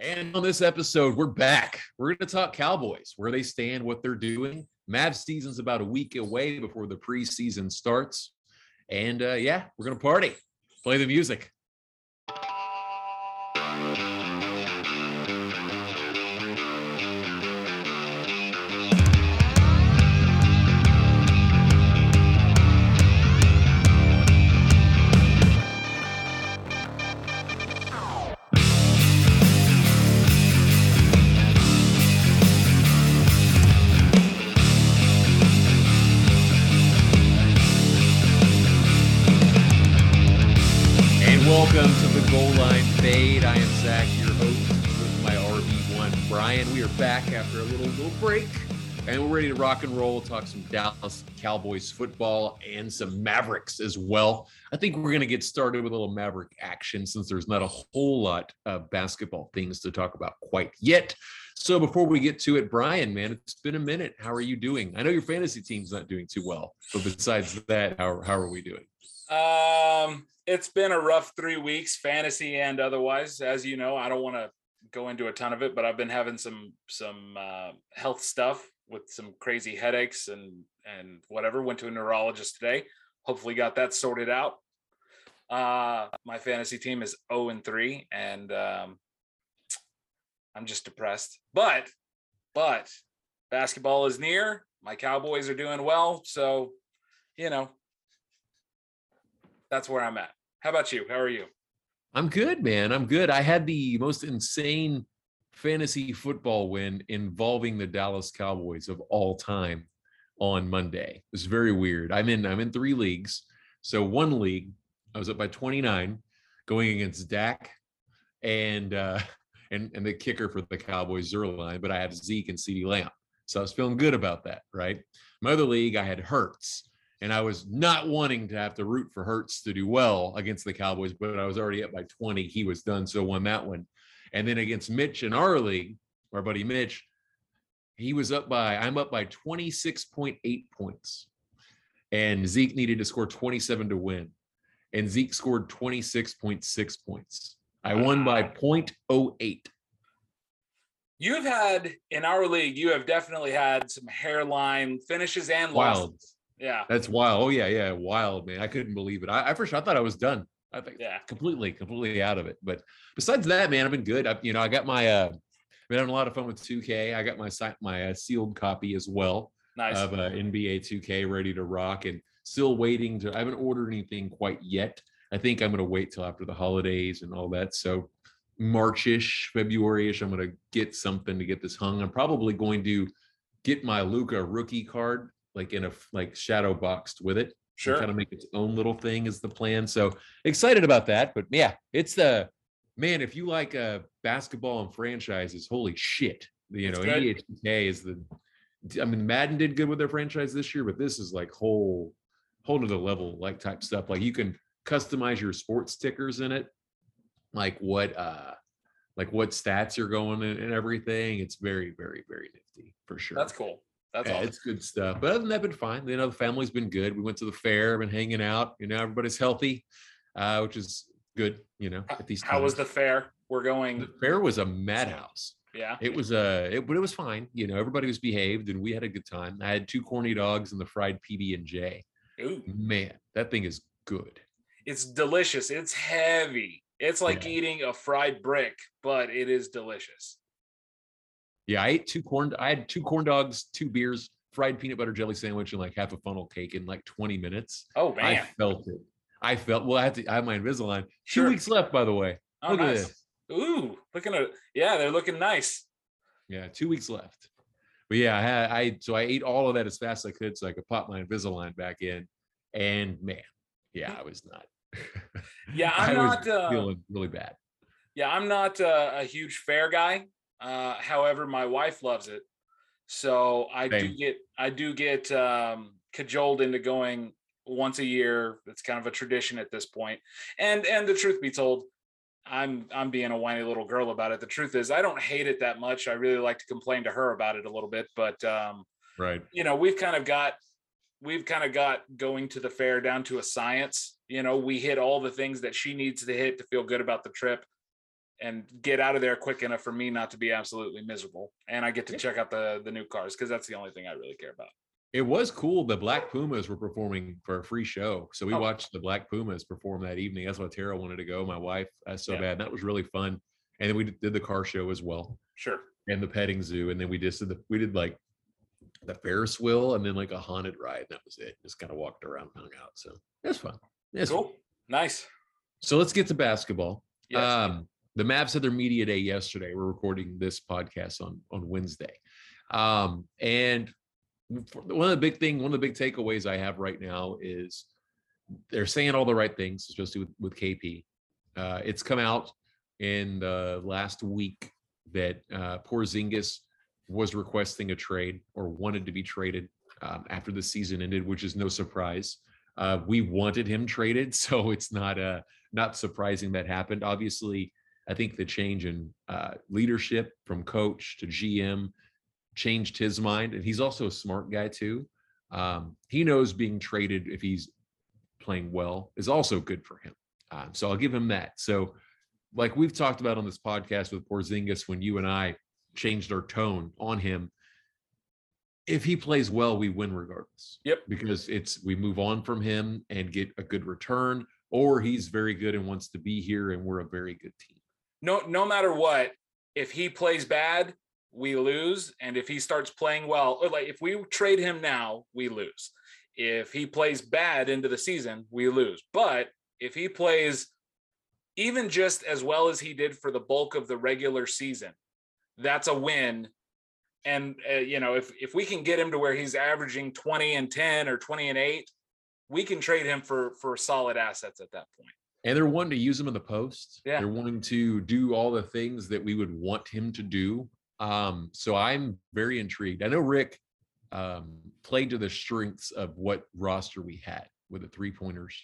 And on this episode, we're back. We're going to talk Cowboys, where they stand, what they're doing. Mavs season's about a week away before the preseason starts. And uh, yeah, we're going to party. Play the music. Ready to rock and roll. Talk some Dallas Cowboys football and some Mavericks as well. I think we're going to get started with a little Maverick action since there's not a whole lot of basketball things to talk about quite yet. So before we get to it, Brian, man, it's been a minute. How are you doing? I know your fantasy team's not doing too well, but besides that, how how are we doing? Um, it's been a rough three weeks, fantasy and otherwise. As you know, I don't want to go into a ton of it, but I've been having some some uh, health stuff with some crazy headaches and and whatever. Went to a neurologist today. Hopefully, got that sorted out. Uh, my fantasy team is zero and three, and um, I'm just depressed. But but basketball is near. My Cowboys are doing well, so you know that's where I'm at. How about you? How are you? I'm good, man. I'm good. I had the most insane fantasy football win involving the Dallas Cowboys of all time on Monday. It was very weird. I'm in I'm in three leagues. So one league, I was up by 29 going against Dak and uh and and the kicker for the Cowboys Zuerlein, but I had Zeke and CeeDee Lamb. So I was feeling good about that, right? My other league, I had Hurts and I was not wanting to have to root for Hurts to do well against the Cowboys, but I was already up by 20. He was done, so won that one. And then against Mitch in our league, our buddy Mitch, he was up by I'm up by 26.8 points. And Zeke needed to score 27 to win. And Zeke scored 26.6 points. I won by 0.08. You've had in our league, you have definitely had some hairline finishes and Wild. losses. Yeah. That's wild. Oh, yeah, yeah. Wild, man. I couldn't believe it. I, I first I thought I was done. I think Yeah. completely, completely out of it. But besides that, man, I've been good. I've, you know, I got my uh I've been having a lot of fun with 2K. I got my my uh, sealed copy as well Nice. of uh, NBA 2K ready to rock and still waiting to I haven't ordered anything quite yet. I think I'm gonna wait till after the holidays and all that. So Marchish, February-ish, I'm gonna get something to get this hung. I'm probably going to get my Luka rookie card like in a like shadow boxed with it sure. kind of make its own little thing is the plan. So excited about that. But yeah, it's the man. If you like uh basketball and franchises, holy shit! You know, It's good. NBA 2K is the. I mean, Madden did good with their franchise this year, but this is like whole whole nother level like type stuff. Like you can customize your sports stickers in it, like what uh like what stats you're going in and everything. It's very, very, very nifty for sure. That's cool. That's Yeah, awesome. it's good stuff. But other than that, been fine. You know, the family's been good. We went to the fair, been hanging out. You know, everybody's healthy, uh, which is good. You know, at these How was the fair? We're going. the fair? Was a madhouse. Yeah. It was a, it, but it was fine. You know, everybody was behaved, and we had a good time. I had two corny dogs and the fried PB and J. Ooh, Man, that thing is good. it's delicious. It's heavy. It's like Yeah. eating a fried brick, but it is delicious. Yeah, I ate two corn. I had two corn dogs, two beers, fried peanut butter jelly sandwich, and like half a funnel cake in like 20 minutes. Oh man, I felt it. I felt well. I had to. I have my Invisalign. Two weeks left, by the way. Oh, Look at nice. this. Ooh, looking at yeah, they're looking nice. Yeah, two weeks left. But yeah, I had I so I ate all of that as fast as I could so I could pop my Invisalign back in. And man, yeah, I was not. Yeah, I'm not. Uh, feeling really bad. Yeah, I'm not uh, a huge fair guy. Uh, however, my wife loves it, so I do get I do get um, cajoled into going once a year. It's kind of a tradition at this point. And and the truth be told, I'm I'm being a whiny little girl about it. The truth is, I don't hate it that much. I really like to complain to her about it a little bit, but um, Right. you know, we've kind of got we've kind of got going to the fair down to a science. You know, we hit all the things that she needs to hit to feel good about the trip. And get out of there quick enough for me not to be absolutely miserable. And I get to check out the the new cars because that's the only thing I really care about. It was cool. The Black Pumas were performing for a free show. So we Oh. watched the Black Pumas perform that evening. That's why Tara wanted to go. My wife, uh, so Yeah. bad. That was really fun. And then we did the car show as well Sure. and the petting zoo. And then we just did the, we did like the Ferris wheel and then like a haunted ride. That was it. Just kind of walked around, hung out. So that's fun. Fun. Cool. Nice. So let's get to basketball. Yes. Um, the Mavs had their media day yesterday. We're recording this podcast on on Wednesday, um, and one of the big thing, one of the big takeaways I have right now is they're saying all the right things, especially with with KP. Uh, it's come out in the last week that uh, Porzingis was requesting a trade or wanted to be traded um, after the season ended, which is no surprise. Uh, we wanted him traded, so it's not uh, not surprising that happened. Obviously, I think the change in uh, leadership from coach to GM changed his mind, and he's also a smart guy too. Um, he knows being traded if he's playing well is also good for him. Um, so I'll give him that. So, like we've talked about on this podcast with Porzingis, when you and I changed our tone on him, if he plays well, we win regardless. Yep. Because it's we move on from him and get a good return, or he's very good and wants to be here, and we're a very good team. No no matter what if he plays bad we lose and if he starts playing well like if we trade him now we lose. If he plays bad into the season we lose. But if he plays even just as well as he did for the bulk of the regular season that's a win. And uh, you know if if we can get him to where he's averaging 20 and 10 or 20 and 8 we can trade him for for solid assets at that point And they're wanting to use him in the post. Yeah. They're wanting to do all the things that we would want him to do. Um, so I'm very intrigued. I know Rick um, played to the strengths of what roster we had with the three pointers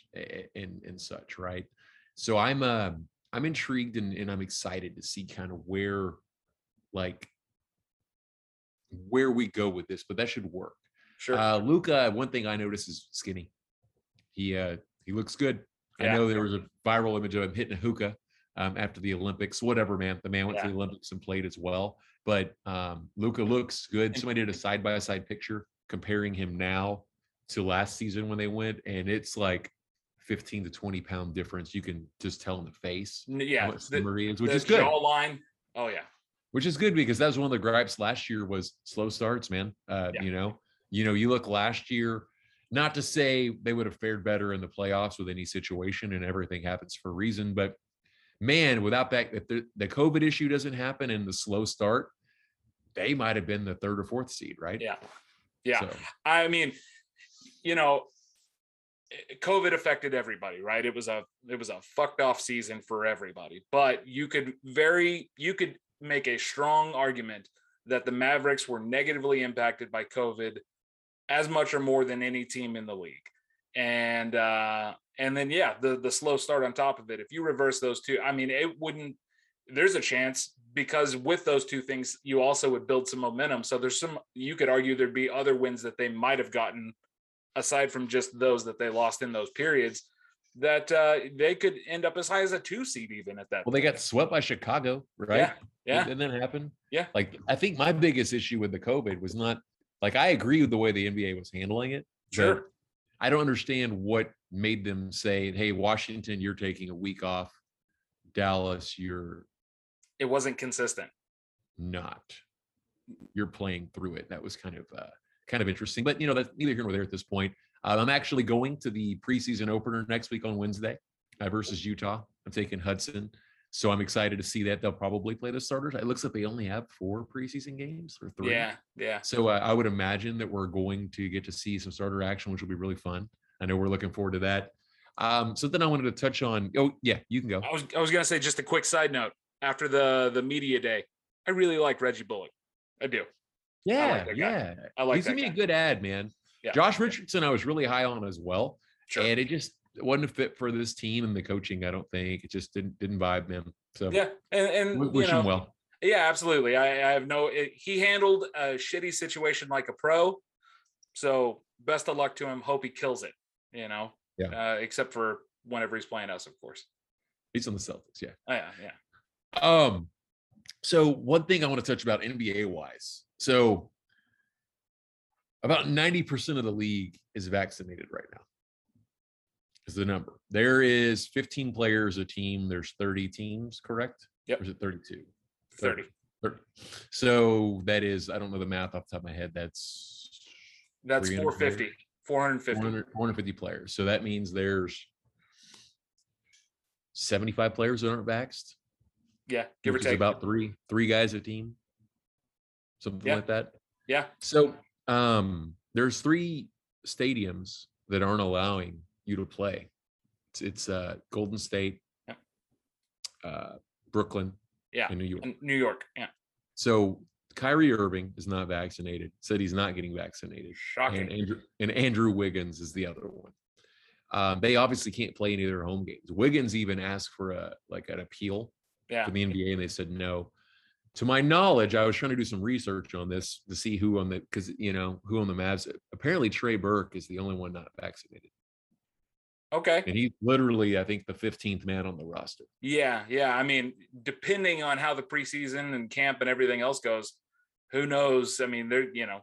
and and such, right? So I'm uh, I'm intrigued and, and I'm excited to see kind of where like where we go with this, but that should work. sure Uh, Luka, one thing I noticed is skinny. He uh, he looks good. I Yeah. know there was a viral image of him hitting a hookah um, after the Olympics. Whatever, man. The man went to the Olympics and played as well. But um, Luka looks good. Somebody did a side by side picture comparing him now to last season when they went, and it's like 15 to 20 pound difference. You can just tell in the face yeah much the, is, which the is good. jawline oh yeah Which is good because that was one of the gripes last year was slow starts, man. Uh, Yeah. You know, you know, you look last year. Not to say they would have fared better in the playoffs with any situation, and everything happens for a reason. But man, without that, if the, the COVID issue doesn't happen and the slow start, they might have been the third or fourth seed, right? yeah yeah So, I mean, you know, eh, COVID affected everybody, right? It was a it was a fucked off season for everybody. But you could very you could make a strong argument that the Mavericks were negatively impacted by COVID as much or more than any team in the league. And uh and then yeah, the the slow start on top of it. If you reverse those two, I mean, it wouldn't there's a chance because with those two things, you also would build some momentum. So there's some, you could argue there'd be other wins that they might have gotten aside from just those that they lost in those periods that uh, they could end up as high as a two seed even at that. well, they point. got swept by Chicago, right? Yeah. Yeah. Didn't that happen? Yeah. Like I think my biggest issue with the COVID was not like I agree with the way the NBA was handling it. Sure. I don't understand what made them say, "Hey, Washington, you're taking a week off. Dallas, you're It wasn't consistent. not. You're playing through it." That was kind of uh, kind of interesting, but you know that's neither here nor there at this point. Uh, I'm actually going to the preseason opener next week on Wednesday uh, versus Utah. I'm taking Hudson, so I'm excited to see that they'll probably play the starters. It looks like they only have four preseason games or three. Yeah. Yeah. So uh, I would imagine that we're going to get to see some starter action, which will be really fun. I know we're looking forward to that. Um, so then I wanted to touch on. Oh yeah, you can go. I was I was gonna say just a quick side note. After the the media day, I really like Reggie Bullock. I do. Yeah, that guy. yeah. I like He's gonna be a good ad, man. Yeah. Josh Richardson, I was really high on as well, Sure. and it just wasn't a fit for this team and the coaching. I don't think it just didn't didn't vibe them. So yeah. And and w- you know, him well. Yeah, absolutely. I, I have no. It, he handled a shitty situation like a pro. So best of luck to him. Hope he kills it. You know. Yeah. Uh, except for whenever he's playing us, of course. He's on the Celtics. Yeah. Oh, yeah, yeah. Um, so one thing I want to touch about NBA wise. So about 90% of the league is vaccinated right now. Is the number. There is 15 players a team. There's 30 teams, correct? Yep. Or is it 32? 30. 30. So that is, I don't know the math off the top of my head. That's That's 300 450. 450. 400, 450 players. So that means there's 75 players that aren't vaxxed. Yeah, give or take. about three three guys a team something Yeah. like that yeah. so um there's three stadiums that aren't allowing you to play it's, it's uh golden state Yeah. uh brooklyn Yeah. and new york New York. Yeah. so Kyrie Irving is not vaccinated. Said he's not getting vaccinated. Shocking. And Andrew and Andrew Wiggins is the other one. Um, they obviously can't play any of their home games. Wiggins even asked for a like an appeal yeah. from the NBA, and they said no. To my knowledge, I was trying to do some research on this to see who on the because you know who on the Mavs. Apparently, Trey Burke is the only one not vaccinated, Okay. and he's literally, I think, the 15th man on the roster. Yeah. Yeah. I mean, depending on how the preseason and camp and everything else goes, who knows? I mean, there, you know,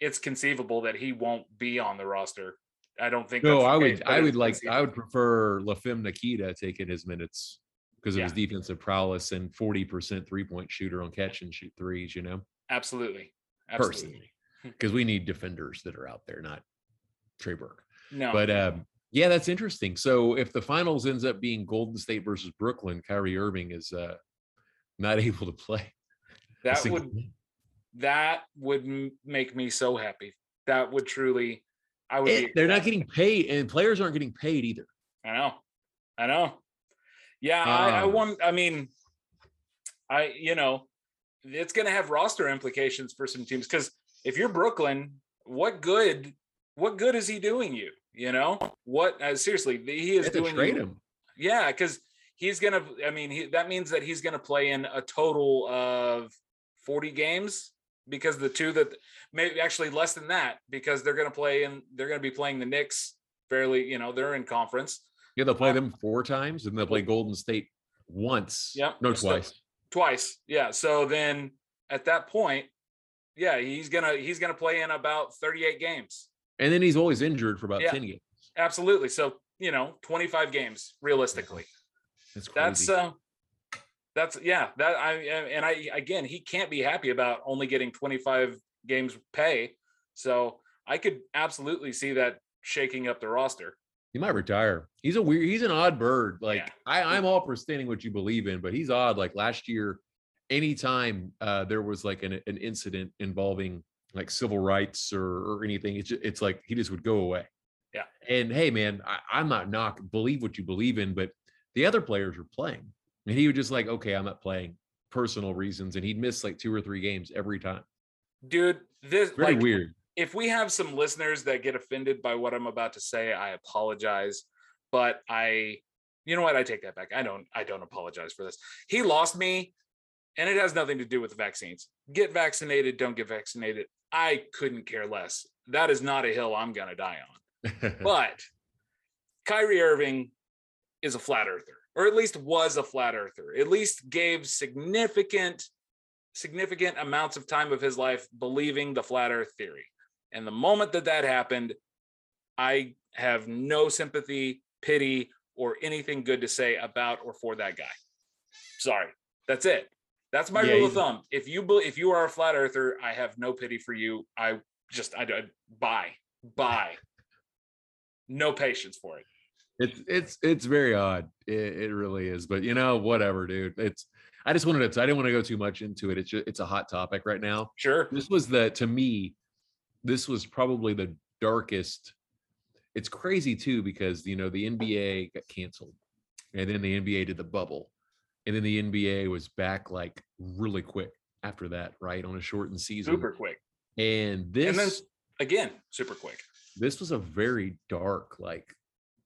it's conceivable that he won't be on the roster. I don't think. No, I would, I would like, I would prefer Lafim Nikita taking his minutes because of his defensive prowess and 40% three point shooter on catch and shoot threes. You know, Absolutely. Absolutely. personally, because we need defenders that are out there, not Trey Burke. No. But um, yeah, that's interesting. So if the finals ends up being Golden State versus Brooklyn, Kyrie Irving is uh, not able to play. that would game. that would make me so happy. That would truly. I would. And be they're not getting paid, and players aren't getting paid either. I know. I know. Yeah, I, I Um, want. I mean, I you know, it's going to have roster implications for some teams because if you're Brooklyn, what good? What good is he doing you? You know what? Uh, seriously, he is They had to doing trade him. Yeah, because he's gonna. I mean, he, that means that he's gonna play in a total of forty games because the two that maybe actually less than that because they're gonna play in. They're gonna be playing the Knicks fairly. You know, they're in conference Yeah, they'll play Uh, them four times, and they'll play Golden State once. Yep, no, twice. twice. Yeah. So then at that point, yeah, he's gonna he's gonna play in about thirty eight games. And then he's always injured for about Yeah. ten games. Absolutely. So you know, twenty five games realistically. That's crazy. That's uh that's yeah that i and i again he can't be happy about only getting 25 games pay so i could absolutely see that shaking up the roster he might retire. He's a weird. He's an odd bird. Like Yeah. I, I'm all for standing what you believe in, but he's odd. Like last year, anytime uh, there was like an, an incident involving like civil rights or, or anything, it's ju- it's like he just would go away. Yeah. And hey, man, I, I'm not knock believe what you believe in, but the other players were playing, and he would just like, okay, I'm not playing, personal reasons, and he'd miss like two or three games every time. dude this Very like weird. if we have some listeners that get offended by what i'm about to say i apologize but i you know what i take that back i don't i don't apologize for this he lost me and it has nothing to do with the vaccines get vaccinated don't get vaccinated i couldn't care less that is not a hill i'm gonna die on but Kyrie Irving is a flat earther, or at least was a flat earther. At least gave significant, significant amounts of time of his life believing the flat earth theory. And the moment that that happened, I have no sympathy, pity, or anything good to say about or for that guy. Sorry, that's it. That's my Yeah, rule of thumb. If you if you are a flat earther, I have no pity for you. I just I, I buy buy. No patience for it. It's it's it's very odd. It, it really is. But you know, whatever, dude. It's I just wanted to. I didn't want to go too much into it. It's just, it's a hot topic right now. Sure. This was the to me, this was probably the darkest. It's crazy too because you know the NBA got canceled, and then the NBA did the bubble, and then the NBA was back like really quick after that, right on a shortened season. Super quick. And this And then again, super quick. this was a very dark like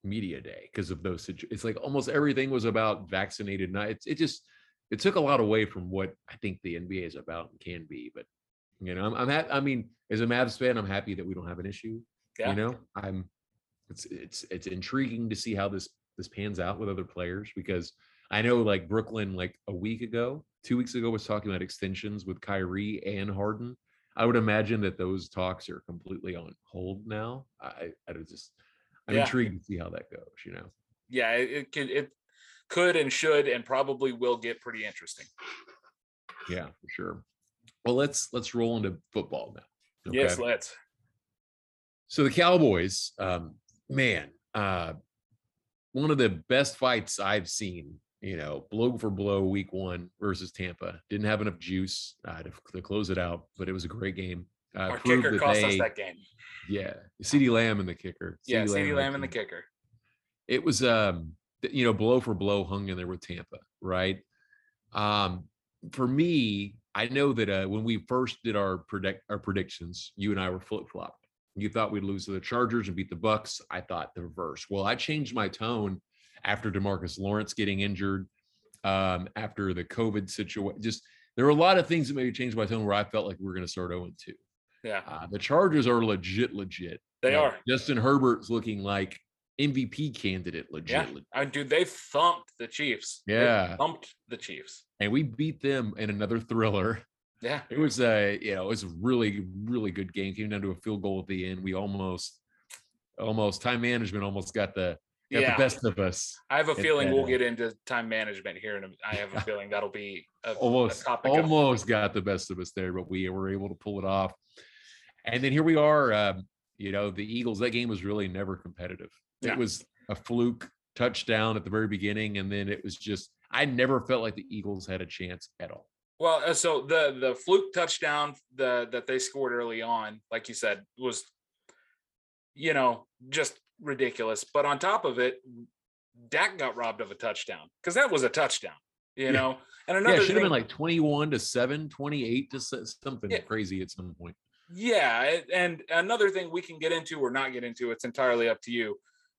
media day because of those situ- it's like almost everything was about vaccinated nights it just it took a lot away from what i think the nba is about and can be but you know i'm, I'm ha- i mean as a mavs fan i'm happy that we don't have an issue Yeah. you know i'm it's it's it's intriguing to see how this this pans out with other players because I know like Brooklyn, like a week ago, two weeks ago, was talking about extensions with Kyrie and Harden. I would imagine that those talks are completely on hold now. I, I just, I'm Yeah. intrigued to see how that goes. You know, Yeah, it, it could it could and should and probably will get pretty interesting. yeah, for sure. Well, let's let's roll into football now. Yes, let's. So the Cowboys, um, man, uh, one of the best fights I've seen. You know, blow for blow, week one versus Tampa. Didn't have enough juice uh, to, to close it out, but it was a great game. Uh, Our kicker cost us they- that game. Yeah, CeeDee Lamb and the kicker. Yeah, CeeDee CeeDee Lamb and the kicker. It was um, you know, blow for blow hung in there with Tampa, right? Um, for me, I know that uh, when we first did our predict our predictions, you and I were flip flopped. You thought we'd lose to the Chargers and beat the Bucks. I thought the reverse. Well, I changed my tone after Demarcus Lawrence getting injured, um, after the COVID situation. Just there were a lot of things that maybe changed my tone where I felt like we were going to start 0 2. Yeah, Uh, the Chargers are legit, legit. they Like, are. Justin Herbert's looking like MVP candidate, legit. Yeah. legit. I dude, they thumped the Chiefs. They Yeah. thumped the Chiefs. And we beat them in another thriller. Yeah, It was a, you know, it was a really, really good game. Came down to a field goal at the end. We almost, almost time management almost got the got yeah. the best of us. I have a feeling we'll uh, get into time management here, and I have a feeling that'll be a, a Almost, of- almost got the best of us there, but we were able to pull it off. And then here we are. Um, you know, the Eagles. That game was really never competitive. Yeah. It was a fluke touchdown at the very beginning, and then it was just. I never felt like the Eagles had a chance at all. Well, uh, so the the fluke touchdown the that they scored early on, like you said, was you know just ridiculous. But on top of it, Dak got robbed of a touchdown because that was a touchdown. You Yeah. know, and another it should have been like 21 to 7, 28 to something Yeah. crazy at some point. Yeah, and another thing we can get into or not get into, it's entirely up to you.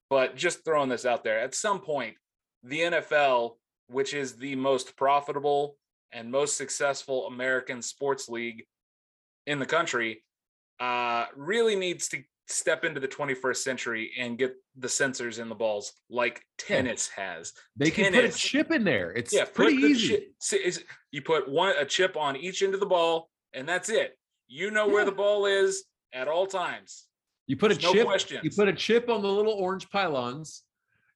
But just throwing this out there, at some point, the NFL, which is the most profitable and most successful American sports league in the country, uh, really needs to step into the 21st century and get the sensors in the balls like tennis has. They can put a chip in there. It's Yeah, pretty easy. chi- si- is- you put one a chip on each end of the ball, and that's it. You know where the ball is at all times. You put a There's no chip. You put a chip on the little orange pylons.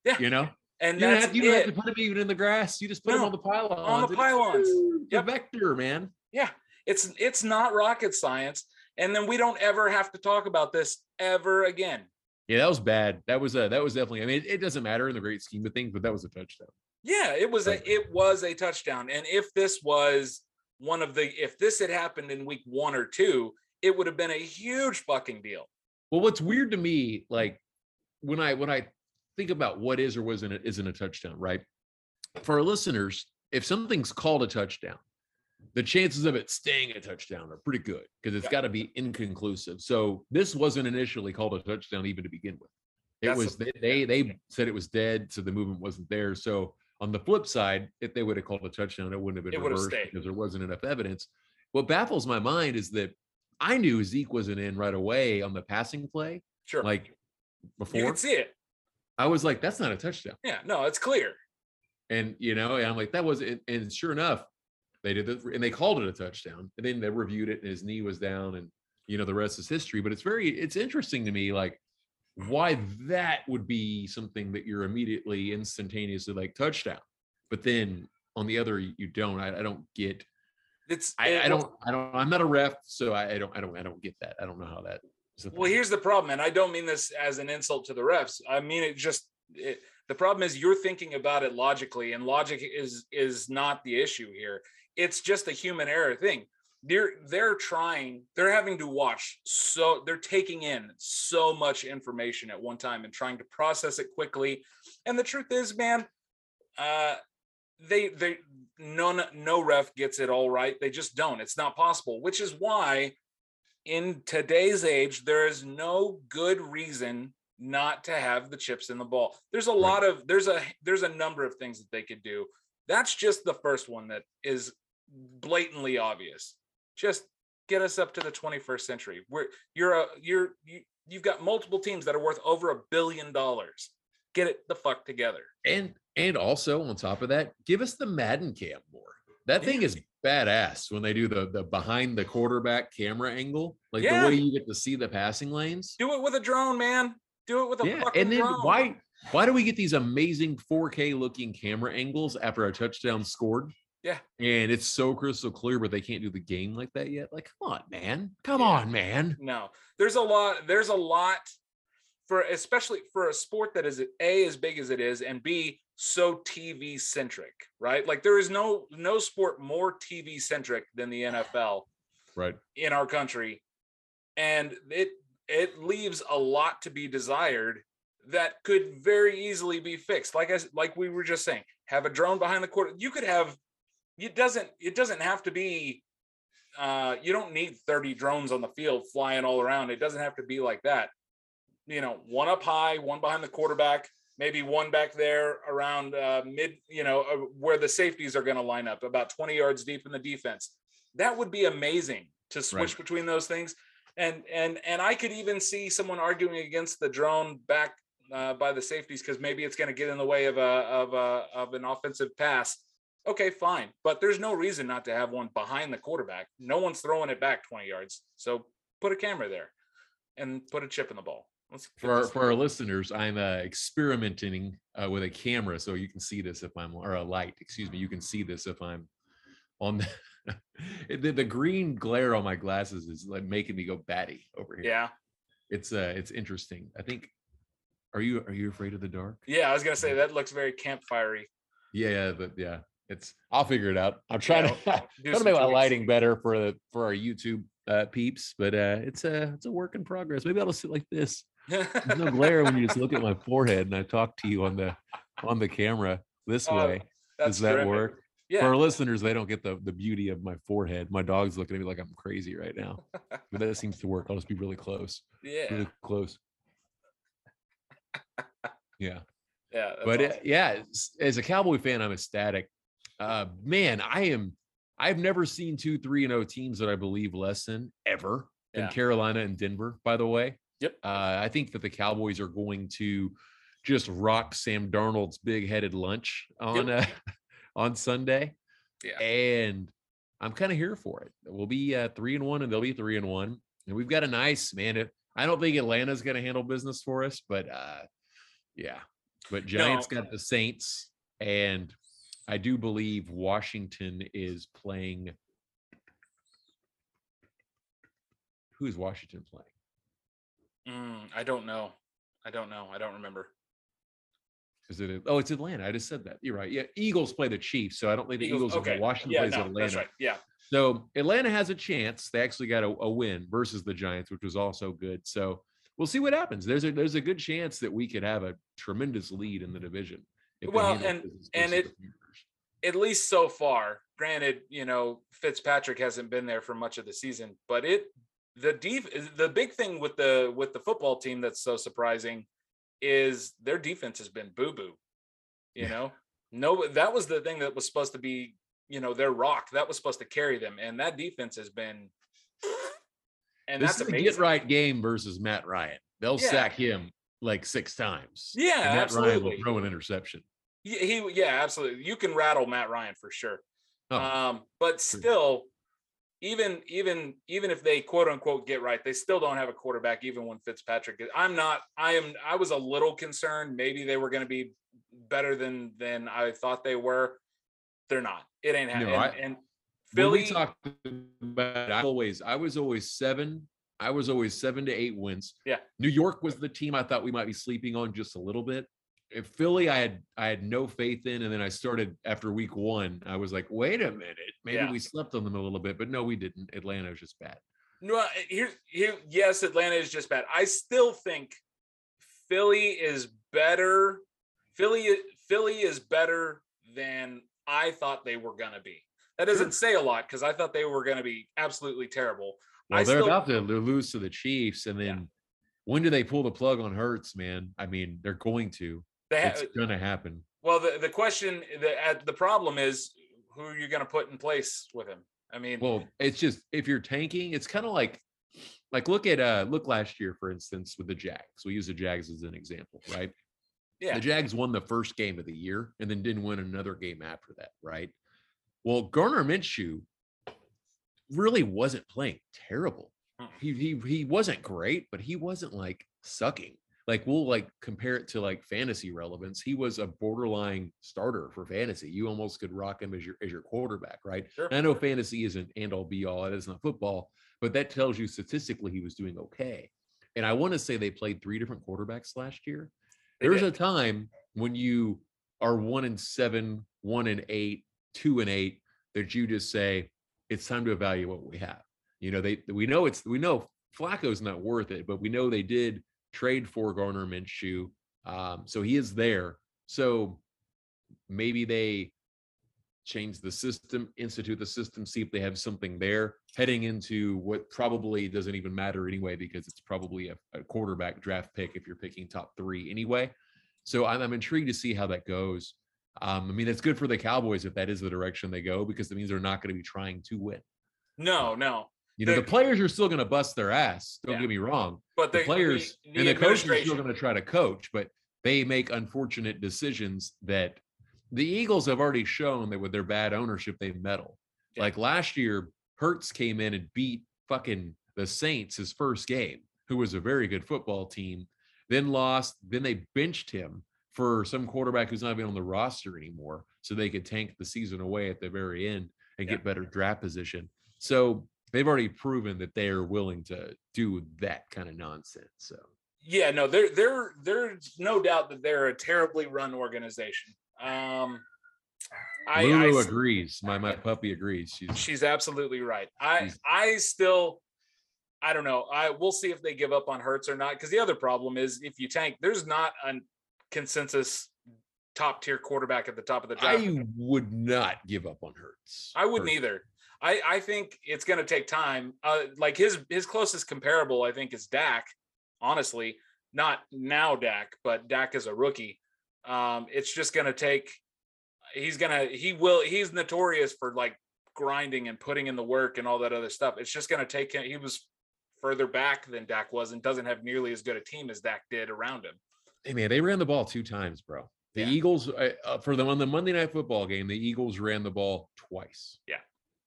Yeah. You know, And you don't, have, you don't have to put them even in the grass. You just put them on the pylons. on the pylons. Yep. The vector, man. Yeah, it's it's not rocket science. And then we don't ever have to talk about this ever again. Yeah, that was bad. That was a that was definitely. I mean, it, it doesn't matter in the great scheme of things, but that was a touchdown. Yeah, it was a it was a touchdown. And if this was one of the if this had happened in week one or two, it would have been a huge fucking deal. Well, what's weird to me, like when I when I think about what is or wasn't it isn't a touchdown, right? For our listeners, if something's called a touchdown, the chances of it staying a touchdown are pretty good because it's Yeah. got to be inconclusive. So this wasn't initially called a touchdown even to begin with. It That's was the- they, they they said it was dead, so the movement wasn't there. So on the flip side, if they would have called a touchdown, it wouldn't have been reversed because there wasn't enough evidence. What baffles my mind is that I knew Zeke wasn't in right away on the passing play Sure. like before. you can see it. i was like that's not a touchdown Yeah, no, it's clear. and you know and i'm like that was it and sure enough they did it and they called it a touchdown and then they reviewed it and his knee was down and you know the rest is history but it's very it's interesting to me like why that would be something that you're immediately instantaneously like touchdown but then on the other you don't i, I don't get It's I, I don't i don't i'm not a ref so I, I don't i don't i don't get that i don't know how that Well, here's the problem, and I don't mean this as an insult to the refs. I mean it just it, the problem is you're thinking about it logically, and logic is is not the issue here. It's just a human error thing. They're they're trying, they're having to watch so they're taking in so much information at one time and trying to process it quickly. And the truth is, man, uh they they none no ref gets it all right. They just don't. It's not possible, which is why in today's age, there is no good reason not to have the chips in the ball. There's a lot of there's a there's a number of things that they could do. That's just the first one that is blatantly obvious. Just get us up to the 21st century. Where you're a you're you, you've got multiple teams that are worth over a billion dollars. Get it the fuck together. and And also on top of that, give us the Madden cam more. That thing is badass when they do the the behind the quarterback camera angle, like Yeah. the way you get to see the passing lanes. Do it with a drone, man. Do it with a Yeah, fucking and then drone. why why do we get these amazing 4K looking camera angles after a touchdown scored? Yeah. and it's so crystal clear, but they can't do the game like that yet. Like, come on, man, come Yeah. on, man. No, there's a lot. There's a lot for, especially for a sport that is a as big as it is, and b so TV centric, right? Like there is no no sport more TV centric than the NFL Right. in our country, and it it leaves a lot to be desired that could very easily be fixed. Like I like we were just saying, have a drone behind the court. You could have. It doesn't. It doesn't have to be. Uh, you don't need 30 drones on the field flying all around. It doesn't have to be like that. You know, one up high, one behind the quarterback, maybe one back there around uh, mid. You know, uh, where the safeties are going to line up, about 20 yards deep in the defense. That would be amazing to switch Right. between those things. And and and I could even see someone arguing against the drone back uh, by the safeties because maybe it's going to get in the way of a of a of an offensive pass. Okay, fine, but there's no reason not to have one behind the quarterback. No one's throwing it back 20 yards, so put a camera there and put a chip in the ball. Let's For our, for our listeners, I'm uh, experimenting uh, with a camera, so you can see this if I'm or a light. Excuse me, you can see this if I'm on the the, the green glare on my glasses is like making me go batty over here. Yeah, it's uh it's interesting. I think. Are you are you afraid of the dark? yeah. I was gonna say that looks very campfirey. Yeah, yeah, but yeah, it's. I'll figure it out. I'm trying Yeah, to trying to make my lighting better for the for our YouTube uh, peeps, but uh, it's a it's a work in progress. Maybe I'll sit like this. There's no glare when you just look at my forehead and I talk to you on the on the camera this Oh, way. Does that terrific. work? Yeah. For our listeners, they don't get the the beauty of my forehead. My dog's looking at me like I'm crazy right now, but that seems to work. I'll just be really close, yeah. really close. Yeah Yeah. but uh, awesome. yeah, s- as a Cowboy fan, I'm ecstatic. Uh, man, I am. I've never seen two three and O teams that I believe less than ever in Yeah. Carolina and Denver. By the way, Yep. Uh, I think that the Cowboys are going to just rock Sam Darnold's big headed lunch on uh, on Sunday, Yeah. and I'm kind of here for it. We'll be uh, three and one, and they'll be three and one, and we've got a nice man. It, I don't think Atlanta's going to handle business for us, but uh, yeah. But Giants No. got the Saints, and I do believe Washington is playing. Who is Washington playing? Mm, I don't know. I don't know. I don't remember. Is it? Oh, it's Atlanta. I just said that. You're right. Yeah, Eagles play the Chiefs, so I don't think the Eagles. okay. Are, Washington yeah, plays no, Atlanta. That's right. Yeah. So Atlanta has a chance. They actually got a, a win versus the Giants, which was also good. So we'll see what happens. There's a there's a good chance that we could have a tremendous lead in the division. Well, and- and it-. At least so far. Granted, you know Fitzpatrick hasn't been there for much of the season, but it the def the big thing with the with the football team that's so surprising is their defense has been boo boo. You Yeah. know, no, that was the thing that was supposed to be you know their rock that was supposed to carry them, and that defense has been. And this that's is a get right game versus Matt Ryan. They'll Yeah. sack him like six times. Yeah, and Matt Ryan will throw an interception. Yeah, he yeah, absolutely. You can rattle Matt Ryan for sure. Oh, um, but still, even even even if they quote unquote get right, they still don't have a quarterback. Even when Fitzpatrick, is- I'm not. I am. I was a little concerned. Maybe they were going to be better than than I thought they were. They're not. It ain't happening. No, and, and Philly, we talked about I always I was always seven. I was always seven to eight wins. Yeah. New York was the team I thought we might be sleeping on just a little bit. If Philly, I had I had no faith in, and then I started after week one. I was like, wait a minute, maybe Yeah. we slept on them a little bit, but no, we didn't. Atlanta was just bad. no, uh, here, here, yes, Atlanta is just bad. I still think Philly is better. Philly, Philly is better than I thought they were gonna be. That doesn't say a lot because I thought they were gonna be absolutely terrible. Well, I they're still- about to lose to the Chiefs, and then Yeah. when do they pull the plug on Hurts? Man, I mean, they're going to. They ha- It's gonna happen. well, the, the question, the uh, the problem is who are you gonna put in place with him? I mean, Well, it's just if you're tanking, it's kind of like like look at uh look last year, for instance, with the Jags. We use the Jags as an example, right? Yeah. The Jags won the first game of the year and then didn't win another game after that, right? Well, Gardner Minshew really wasn't playing terrible. Mm. He he he wasn't great, but he wasn't like sucking. Like we'll like compare it to like fantasy relevance. He was a borderline starter for fantasy. You almost could rock him as your as your quarterback, right? Sure. And I know fantasy isn't and all be all. It is not football, but that tells you statistically he was doing okay. And I want to say they played three different quarterbacks last year. They There's did. a time when you are one and seven, one and eight, two and eight, that you just say it's time to evaluate what we have. You know, they we know it's we know Flacco's not worth it, but we know they did trade for Gardner Minshew, um, so he is there. So maybe they change the system, institute the system, see if they have something there heading into what probably doesn't even matter anyway, because it's probably a, a quarterback draft pick if you're picking top three anyway. So I'm, I'm intrigued to see how that goes. Um, I mean, it's good for the Cowboys if that is the direction they go, because it means they're not going to be trying to win. No, no. You know, the players are still going to bust their ass. Don't Yeah. get me wrong. But The the, players the, the and the coaches are still going to try to coach, but they make unfortunate decisions that the Eagles have already shown that with their bad ownership, they meddle. Yeah. Like last year, Hurts came in and beat fucking the Saints his first game, who was a very good football team, then lost. Then they benched him for some quarterback who's not even on the roster anymore, so they could tank the season away at the very end and Yeah. get better draft position. So they've already proven that they are willing to do that kind of nonsense. So yeah, no, there there there's no doubt that they're a terribly run organization. Um I, I Lulu s- agrees. My my puppy agrees. She's she's absolutely right. I I still I don't know. I we'll see if they give up on Hurts or not. Because the other problem is if you tank, there's not a consensus top tier quarterback at the top of the draft. I would not give up on Hurts. I wouldn't Hurts. either. I, I think it's going to take time. Uh, like his his closest comparable, I think, is Dak. Honestly, not now Dak, but Dak is a rookie. Um, it's just going to take. He's gonna. He will. He's notorious for like grinding and putting in the work and all that other stuff. It's just going to take him. He was further back than Dak was, and doesn't have nearly as good a team as Dak did around him. Hey man, they ran the ball two times, bro. The Yeah. Eagles uh, uh, for them on the Monday night football game, the Eagles ran the ball twice. Yeah.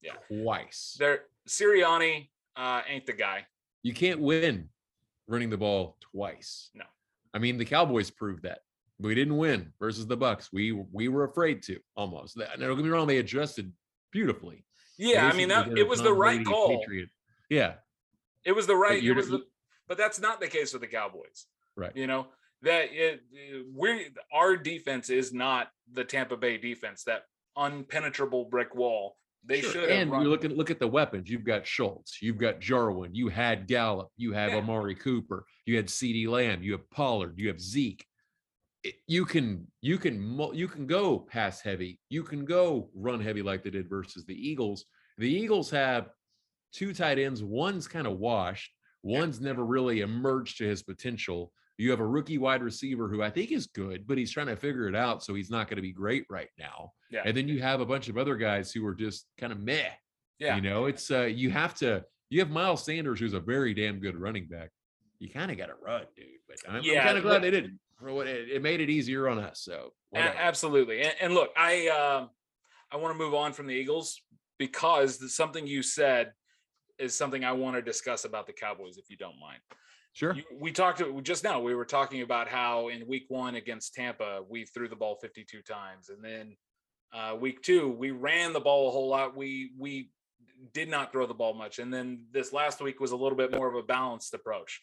Yeah. Twice. There, Sirianni uh, ain't the guy. you can't win running the ball twice. No. I mean, the Cowboys proved that. We didn't win versus the Bucks. We we were afraid to almost. Now, Don't get me wrong; they adjusted beautifully. Yeah, I mean that it was the right call. Patriot. Yeah, It was the right. It was the, but that's not the case with the Cowboys. Right. You know that it we're our defense is not the Tampa Bay defense. That unpenetrable brick wall. They Sure. should have. And run- you look at look at the weapons. You've got Schultz, you've got Jarwin, you had Gallup, you have Yeah. Amari Cooper, you had CeeDee Lamb, you have Pollard, you have Zeke. You can you can mul- you can go pass heavy, you can go run heavy like they did versus the Eagles. The Eagles have two tight ends. One's kind of washed. One's never really emerged to his potential. You have a rookie wide receiver who I think is good, but he's trying to figure it out, so he's not going to be great right now. Yeah. And then you have a bunch of other guys who are just kind of meh. yeah. You know, it's uh you have to you have Miles Sanders, who's a very damn good running back. You kind of got to run, dude. But I'm, Yeah, kind of glad they didn't. It, made it easier on us. So whatever. absolutely. And, and look, I uh, I want to move on from the Eagles because the, something you said is something I want to discuss about the Cowboys, if you don't mind. Sure. We talked just now we were talking about how in week one against tampa we threw the ball 52 times and then uh, week two we ran the ball a whole lot. We we did not throw the ball much and then this last week was a little bit more of a balanced approach.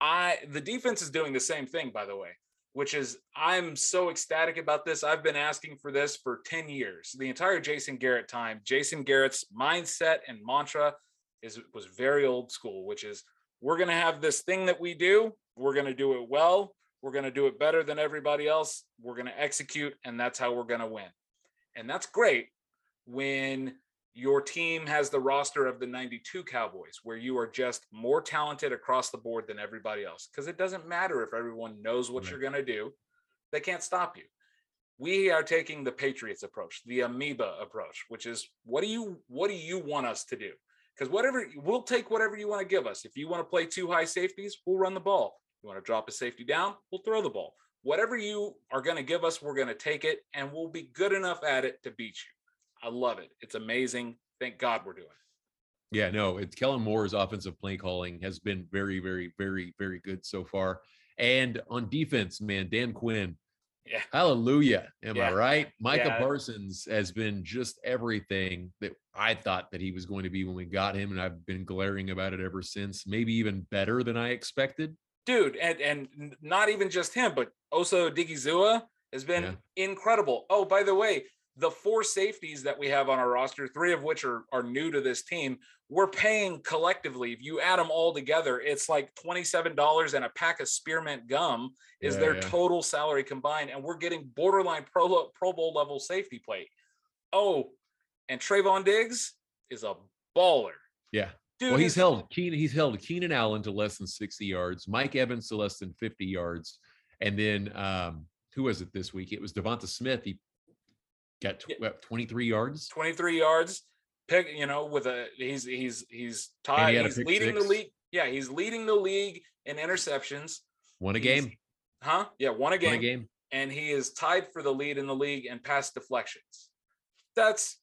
I the defense is doing the same thing by the way which is i'm so ecstatic about this. I've been asking for this for 10 years the entire jason garrett time. Jason garrett's mindset and mantra is was very old school which is we're going to have this thing that we do. We're going to do it well. We're going to do it better than everybody else. We're going to execute, and that's how we're going to win. And that's great when your team has the roster of the 92 Cowboys, where you are just more talented across the board than everybody else. Because it doesn't matter if everyone knows what Right. you're going to do, they can't stop you. We are taking the Patriots approach, the amoeba approach, which is what do you what do you want us to do? Because whatever we'll take whatever you want to give us. If you want to play two high safeties, we'll run the ball. You want to drop a safety down, we'll throw the ball. whatever you are going to give us, we're going to take it and we'll be good enough at it to beat you. I love it. It's amazing. Thank God we're doing it. Yeah, no, it's Kellen Moore's offensive play calling has been very, very, very, very good so far. And on defense, man, Dan Quinn, Yeah. hallelujah. Am Yeah. I right? Micah Yeah. Parsons has been just everything that I thought that he was going to be when we got him. And I've been glaring about it ever since, maybe even better than I expected. Dude, and and not even just him, but Osa Odighizuwa has been Yeah. incredible. Oh, by the way, the four safeties that we have on our roster, three of which are are new to this team, we're paying collectively. If you add them all together, it's like $27 and a pack of spearmint gum is Yeah, their yeah. total salary combined, and we're getting borderline pro, pro bowl level safety plate. Oh, and Trevon Diggs is a baller. Yeah. Dude, well, he's held Keenan, he's held Keenan Allen to less than 60 yards, Mike Evans to less than 50 yards. And then um, who was it this week? It was Devonta Smith. He got tw- Yeah. what, 23 yards. 23 yards. Pick, you know, with a he's he's he's tied. he He's leading the league. Yeah, he's leading the league in interceptions. Won a He's- game. Huh? Yeah, won a Won game, a game. and he is tied for the lead in the league in pass deflections. That's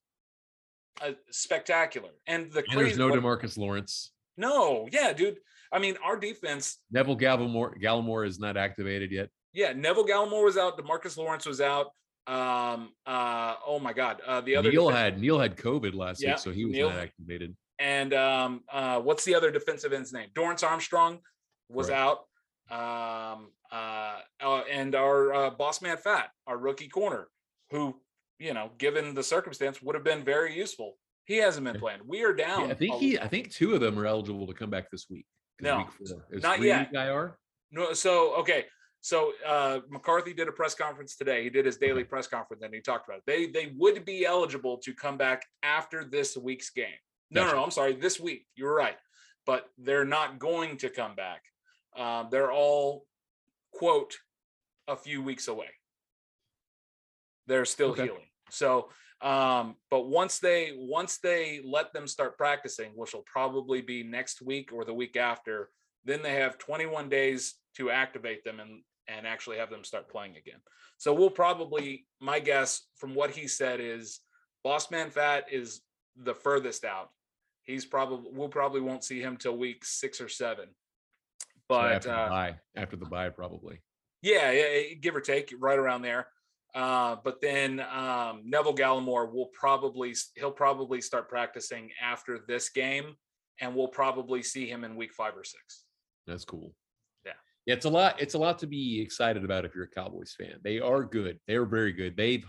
uh, spectacular. And the And crazy there's no what- Demarcus Lawrence. no, yeah, dude. I mean, our defense. Neville Gallimore, Gallimore is not activated yet. Yeah, Neville Gallimore was out. Demarcus Lawrence was out. Um. Uh. Oh my God. Uh. The other Neil had Neil had COVID last Yeah, week, so he was Neil- not activated. and um, uh, what's the other defensive end's name? Dorance Armstrong was Right. out. Um, uh, uh, and our uh, boss man Fat, our rookie corner, who you know, given the circumstance, would have been very useful. He hasn't been Yeah. playing. We are Yeah, down. I think he I think two of them are eligible to come back this week. No, week not three yet. IR. No, so okay. So uh McCarthy did a press conference today. He did his daily press conference and he talked about it. They they would be eligible to come back after this week's game. No, Gotcha. no, no, I'm sorry, this week. You were right. But they're not going to come back. Um, they're all quote a few weeks away. They're still Okay. healing. So um, but once they once they let them start practicing, which will probably be next week or the week after, then they have 21 days to activate them and and actually have them start playing again. So we'll probably, my guess from what he said is Boss Man Fat is the furthest out. He's probably we'll probably won't see him till week six or seven. So But after the uh, bye, after the bye, probably. yeah, yeah, give or take, right around there. Uh, but then um, Neville Gallimore will probably he'll probably start practicing after this game, and we'll probably see him in week five or six. That's cool. Yeah. It's a lot. It's a lot to be excited about if you're a Cowboys fan. They are good. They're very good. They've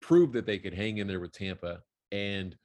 proved that they could hang in there with Tampa. And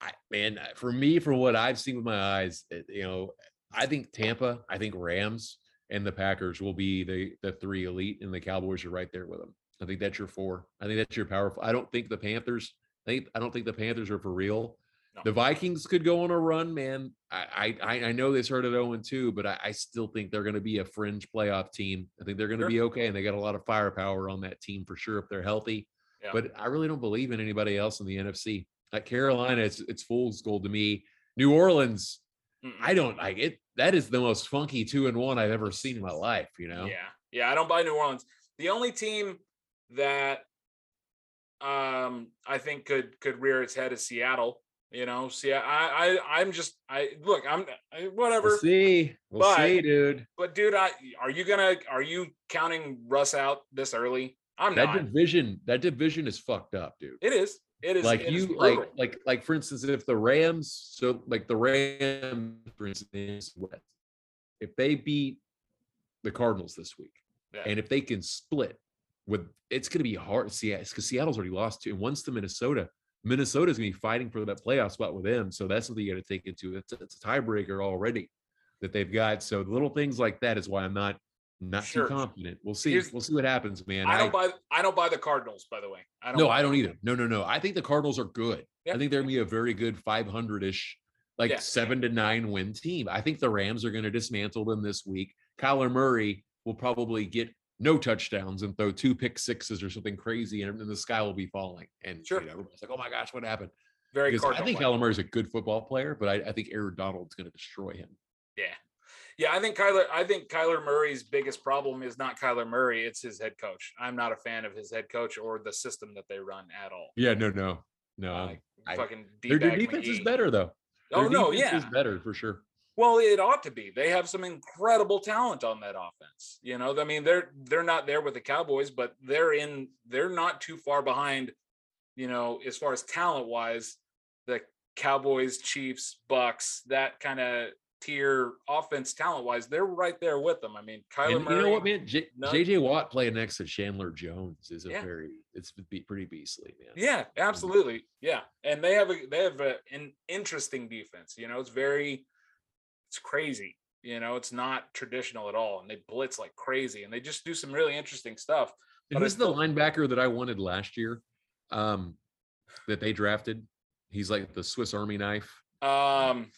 I man, for me, from what I've seen with my eyes, eh, you know, I think Tampa, I think Rams and the Packers will be the the three elite, and the Cowboys are right there with them. I think that's your four. I think that's your powerful. I don't think the Panthers. I think I don't think the Panthers are for real. No. The Vikings could go on a run, man. I I, I know they started 0 2, but I, I still think they're going to be a fringe playoff team. I think they're going to Sure. be okay, and they got a lot of firepower on that team for sure if they're healthy. Yeah. But I really don't believe in anybody else in the NFC. At Carolina, it's it's fool's gold to me. New Orleans, Mm-mm. I don't like it. That is the most funky two and one I've ever seen in my life. You know, Yeah, yeah, I don't buy New Orleans. The only team that um I think could could rear its head is Seattle. You know, see, I, I I'm just I look, I'm I, whatever. we'll see. We'll But- see, dude. But dude, I are you gonna are you counting Russ out this early? I'm That not. division, that division is fucked up, dude. It is. It is like it is you like like like for instance if the rams so like the rams for instance West, if they beat the cardinals this week Yeah. and if they can split with it's going to be hard see because seattle's already lost two and once the minnesota minnesota's going to be fighting for that playoff spot with them so that's something you got to take into it's, a- it's a tiebreaker already that they've got so little things like that is why i'm not not Sure. too confident we'll see Here's- we'll see what happens man I don't buy I don't buy the Cardinals, by the way. I don't no, I don't them. either. No, no, no. I think the Cardinals are good. Yeah. I think they're gonna be a very good 500-ish, like Yeah. seven to nine win team. I think the Rams are gonna dismantle them this week. Kyler Murray will probably get no touchdowns and throw two pick sixes or something crazy, and then the sky will be falling. And Sure. you know, everybody's like, "Oh my gosh, what happened?" Very Because I think. Kyler Murray's a good football player, but I, I think Aaron Donald's gonna destroy him. Yeah. Yeah, I think Kyler. I think Kyler Murray's biggest problem is not Kyler Murray; it's his head coach. I'm not a fan of his head coach or the system that they run at all. Yeah, no, no, no. I- um, I- fucking their, their defense is better though. Oh no, defense yeah. is better for sure. Well, it ought to be. They have some incredible talent on that offense. You know, I mean, they're they're not there with the Cowboys, but they're in. They're not too far behind. You know, as far as talent wise, the Cowboys, Chiefs, Bucs, that kind of tier offense talent wise, they're right there with them. I mean, Kyler And Murray. you know what, man? J- JJ Watt playing next to Chandler Jones is a Yeah. very it's be- pretty beastly, man. Yeah, absolutely. Yeah, and they have a they have a, an interesting defense. You know, it's very, it's crazy. You know, it's not traditional at all, and they blitz like crazy, and they just do some really interesting stuff. And who's the linebacker that I wanted last year? Um, that they drafted. He's like the Swiss Army knife. Um,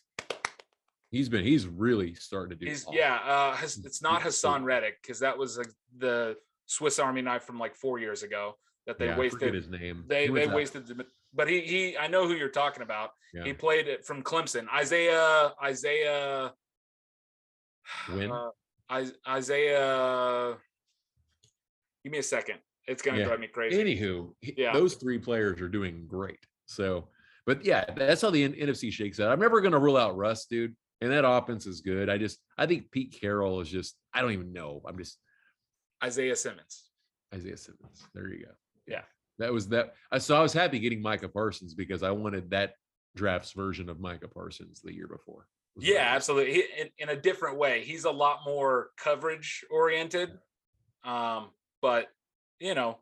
He's been he's really starting to do. he's yeah. Uh, Has- it's not Haason Reddick because that was like the Swiss Army knife from like four years ago that they Yeah, wasted. his name. They they wasted. the- But he he I know who you're talking about. Yeah. He played it from Clemson. Isaiah Isaiah. Win? Uh, Isaiah. Give me a second. It's gonna Yeah. drive me crazy. Anywho, Yeah. those three players are doing great. So, but yeah, that's how the NFC shakes out. I'm never going to rule out Russ, dude. And that offense is good. I just, I think Pete Carroll is just, I don't even know. I'm just Isaiah Simmons. Isaiah Simmons. There you go. Yeah. That was that. So I was happy getting Micah Parsons because I wanted that draft's version of Micah Parsons the year before. Yeah, absolutely. He, in, in a different way. He's a lot more coverage oriented. Um, but you know,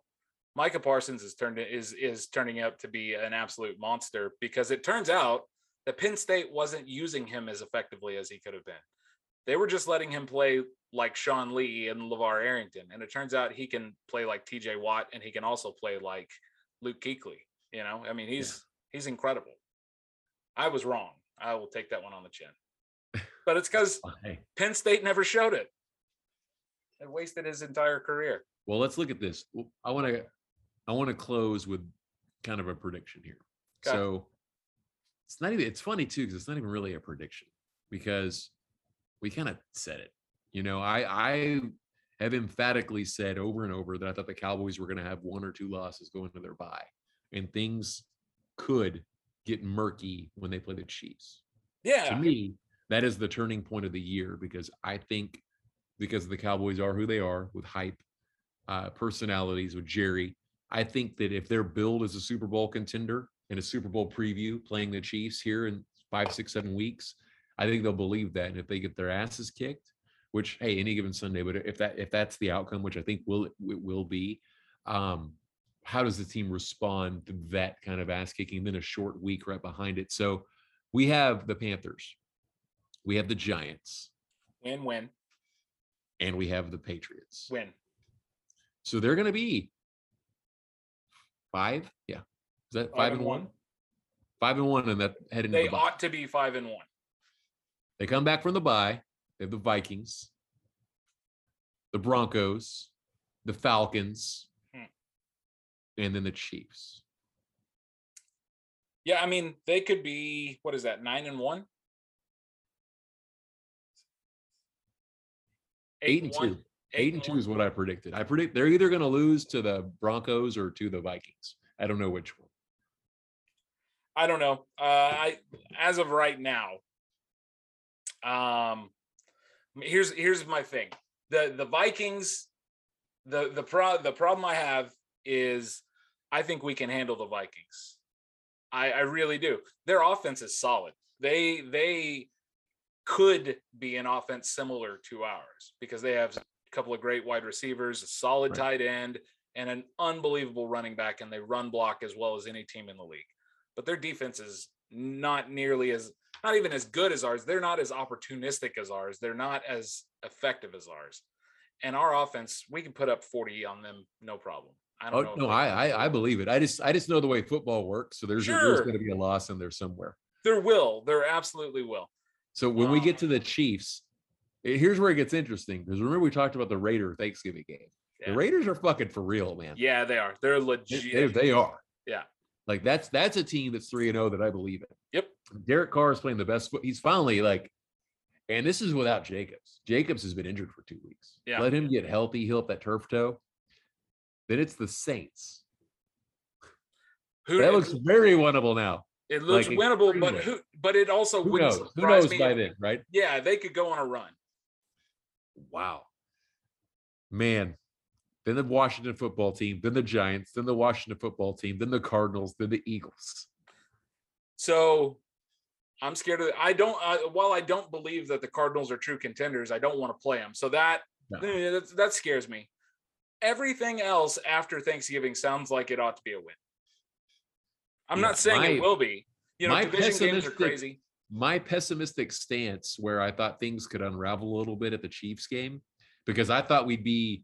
Micah Parsons is turned is is turning out to be an absolute monster because it turns out that Penn State wasn't using him as effectively as he could have been. They were just letting him play like Sean Lee and LaVar Arrington. And it turns out he can play like TJ Watt and he can also play like Luke Kuechly. You know, I mean, he's he's incredible. I was wrong. I will take that one on the chin. But it's because oh, Hey, Penn State never showed it. It wasted his entire career. well, let's look at this. I want to, I want to close with kind of a prediction here. Okay. So it's not even. It's funny too because it's not even really a prediction because we kind of said it. You know, I I have emphatically said over and over that I thought the Cowboys were going to have one or two losses going to their bye, and things could get murky when they play the Chiefs. Yeah. To me, that is the turning point of the year because I think because the Cowboys are who they are with hype, uh, personalities with Jerry. I think that if they're billed as a Super Bowl contender in a Super Bowl preview playing the Chiefs here in five, six, seven weeks, I think they'll believe that. And if they get their asses kicked, which hey, any given Sunday, but if that if that's the outcome, which I think will it will be, um, how does the team respond to that kind of ass kicking? Then a short week right behind it. So we have the Panthers, we have the Giants, Win, win, and we have the Patriots. win. So they're going to be five. Yeah. Is that five, and one? Five and one, and that heading to They the ought to be five and one. They come back from the bye. They have the Vikings, the Broncos, the Falcons, Hmm. and then the Chiefs. Yeah, I mean, they could be what is that, nine and one? Eight, and two. Eight and two is what I predicted. I predict they're either going to lose to the Broncos or to the Vikings. I don't know which one. I don't know. Uh, I as of right now, um, here's here's my thing. The the Vikings, the the pro the problem I have is I think we can handle the Vikings. I I really do. Their offense is solid. They they could be an offense similar to ours because they have a couple of great wide receivers, a solid Right. tight end, and an unbelievable running back, and they run block as well as any team in the league but their defense is not nearly as not even as good as ours. They're not as opportunistic as ours. They're not as effective as ours. And our offense, we can put up 40 on them, no problem. I Oh don't know. no, I. I I believe it. I just I just know the way football works. So there's a- there's Sure. going to be a loss in there somewhere. there will. There absolutely will. So when we get to Um, the Chiefs, eh, here's where it gets interesting because remember we talked about the Raider Thanksgiving game. Yeah. The Raiders are fucking for real, man. Yeah, they are. They're They- legit. they, they are. Yeah. Like that's that's a team that's three and zero that I believe in. Yep. Derek Carr is playing the best. foot. He's finally like And this is without Jacobs. Jacobs has been injured for two weeks. Yeah. Let him get healthy, heal up that turf toe. Then it's the Saints. Who That looks very winnable now. it looks like winnable, but who? But it also Who wouldn't knows? Who knows me by then, right? Yeah, they could go on a run. Wow. Man. Then the Washington football team, then the Giants, then the Washington football team, then the Cardinals, then the Eagles. So I'm scared of. I don't. Uh, while I don't believe that the Cardinals are true contenders, I don't want to play them. So that No. eh, that, that scares me. Everything else after Thanksgiving sounds like it ought to be a win. I'm Yeah, not saying my- it will be. You know, my division games are crazy. my pessimistic stance where I thought things could unravel a little bit at the Chiefs game because I thought we'd be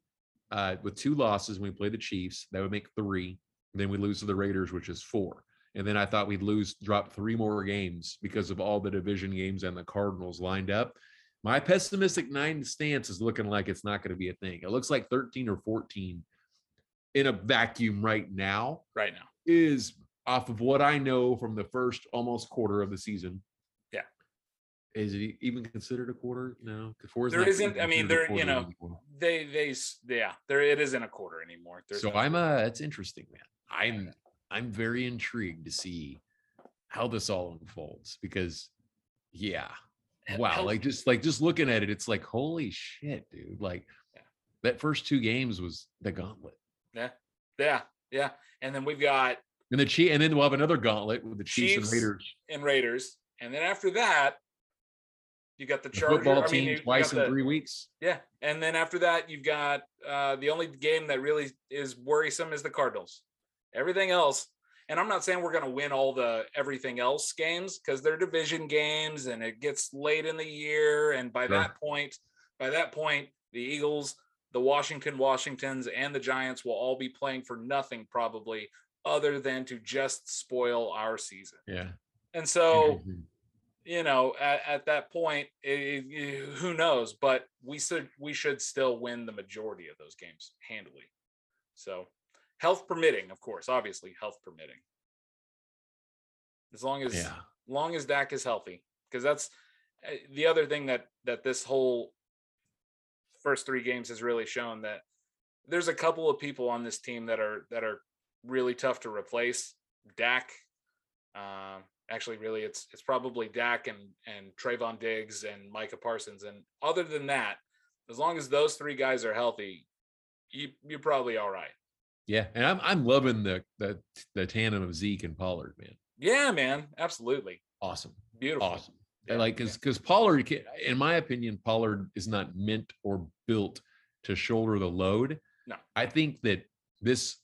uh, with two losses when we play the Chiefs. That would make three. Then we lose to the Raiders, which is four. And then I thought we'd lose, drop three more games because of all the division games and the Cardinals lined up. My pessimistic nine stance is looking like it's not going to be a thing. It looks like 13 or 14 in a vacuum right now right now. is off of what I know from the first almost quarter of the season. Yeah. Is it even considered a quarter? No, four is There not I mean, there- you know, anymore. They they yeah. There it isn't a quarter anymore. There's So no- I'm a. it's uh, interesting, man. I'm I'm very intrigued to see how this all unfolds because yeah. Wow, like just like just looking at it, it's like holy shit, dude. Like Yeah. that first two games was the gauntlet. yeah, yeah. Yeah. And then we've got And the Chief, and then we'll have another gauntlet with the Chiefs, Chiefs, and Raiders. and Raiders, and then after that, you got the The Chargers. football I mean, team you- you twice in the- three weeks. Yeah, and then after that, you've got uh, the only game that really is worrisome is the Cardinals. Everything else, and I'm not saying we're going to win all the everything else games because they're division games, and it gets late in the year, and by Sure. that point, by that point, the Eagles, the Washington Washingtons, and the Giants will all be playing for nothing probably, other than to just spoil our season. Yeah. And so Mhm. you know, at, at that point, it, it- who knows? But we should we should still win the majority of those games handily. So, health permitting, of course, obviously, health permitting. As long as yeah. long as Dak is healthy, because that's uh, the other thing that that this whole first three games has really shown that there's a couple of people on this team that are that are really tough to replace. Dak, um, actually, really, it's it's probably Dak and and Trevon Diggs and Micah Parsons. And other than that, as long as those three guys are healthy, you you're probably all right. Yeah, and I'm I'm loving the the the tandem of Zeke and Pollard, man. Yeah, man, absolutely Awesome, beautiful. awesome. Yeah, like because because Pollard, ca- in my opinion, Pollard is not meant or built to shoulder the load. No. I think that this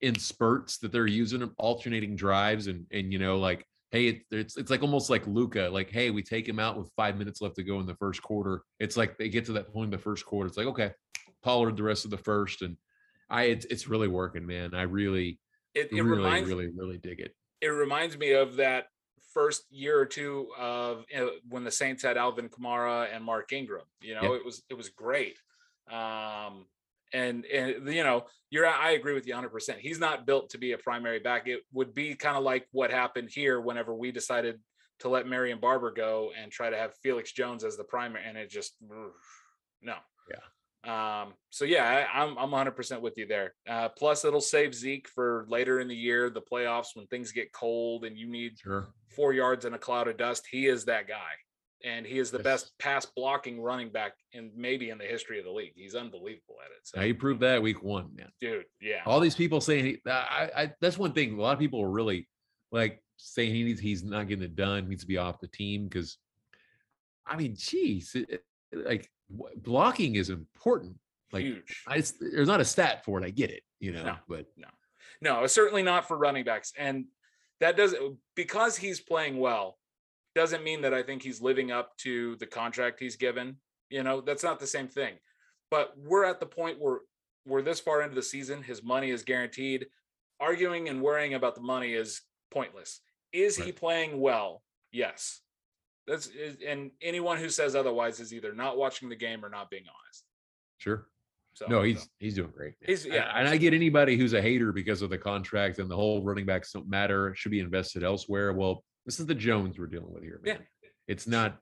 in spurts that they're using them, alternating drives and and you know like hey it, it's it's like almost like Luka like hey we take him out with five minutes left to go in the first quarter. It's like they get to that point in the first quarter. It's like okay, Pollard the rest of the first and I it's it's really working, man. I really It, it really reminds really really dig it. it reminds me of that first year or two of uh, when the Saints had Alvin Kamara and Mark Ingram. You know, Yeah. it was it was great. Um, and and you know, you're I agree with you 100. percent He's not built to be a primary back. It would be kind of like what happened here whenever we decided to let Marion Barber go and try to have Felix Jones as the primary, and it just no. Um, so yeah, I, I'm I'm 100 percent with you there. Uh, plus, it'll save Zeke for later in the year, the playoffs when things get cold and you need Sure. four yards in a cloud of dust. He is that guy, and he is the Yes. best pass blocking running back in maybe in the history of the league. He's unbelievable at it. So, Now you proved that week one, man. dude, yeah, all these people saying he, I, I that's one thing a lot of people are really like saying he needs he's not getting it done needs to be off the team because i mean geez it- like blocking is important like huge. I, there's not a stat for it i get it you know No. but No, no, certainly not for running backs. And that doesn't because he's playing well, doesn't mean that I think he's living up to the contract he's given. You know, that's not the same thing. But we're at the point where we're this far into the season, his money is guaranteed. Arguing and worrying about the money is pointless. Is he playing well? Yes. That's eh, and anyone who says otherwise is either not watching the game or not being honest. sure So no he's he's doing great. He's- And- yeah, and i get anybody who's a hater because of the contract and the whole running backs don't matter should be invested elsewhere well this is the jones we're dealing with here Man. Yeah. it's not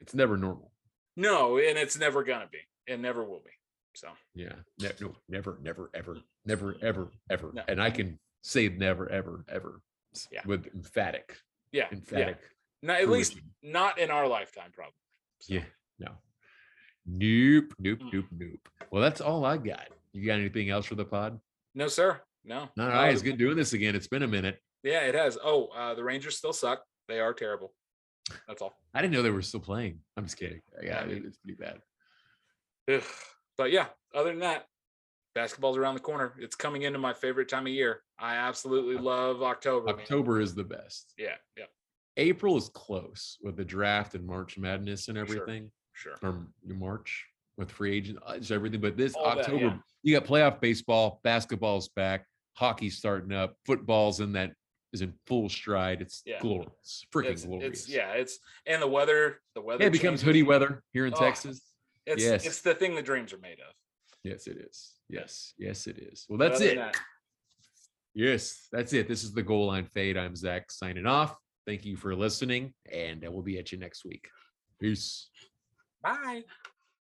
It's never normal. No, and it's never gonna be. It never will be. So Yeah. Ne- no, never, never, ever, never, ever, ever. No. And I can say never, ever, ever Yeah. with emphatic, yeah, yeah. Not, at least not in our lifetime, probably. So, Yeah. No. Nope. Nope. Mm. Nope. Nope. Well, that's all I got. You got anything else for the pod? No, sir. No. All No. It's good doing this again. It's been a minute. Yeah, it has. Oh, uh, the Rangers still suck. They are terrible. That's all. I didn't know they were still playing. I'm just kidding. Yeah, I mean- it's pretty bad. Ugh. But yeah, other than that, basketball's around the corner. It's coming into my favorite time of year. I absolutely love October. man. October is the best. Yeah, yeah, April is close with the draft and March Madness and everything, sure. or March with free agent, uh, it's everything. But this All that, October, yeah. you got playoff baseball, basketball's back, hockey's starting up, football's in that is in full stride. It's Yeah. glorious, freaking It's, glorious. it's yeah, it's and the weather, the weather. Yeah, it becomes changes. hoodie weather here in Oh, Texas. It's Yes. it's the thing the dreams are made of. Yes, it is. Yes, yes, it is. Well, that's it. that, Yes, that's it. This is the goal line fade. I'm Zack signing off. Thank you for listening, and uh, we'll be at you next week. Peace. bye.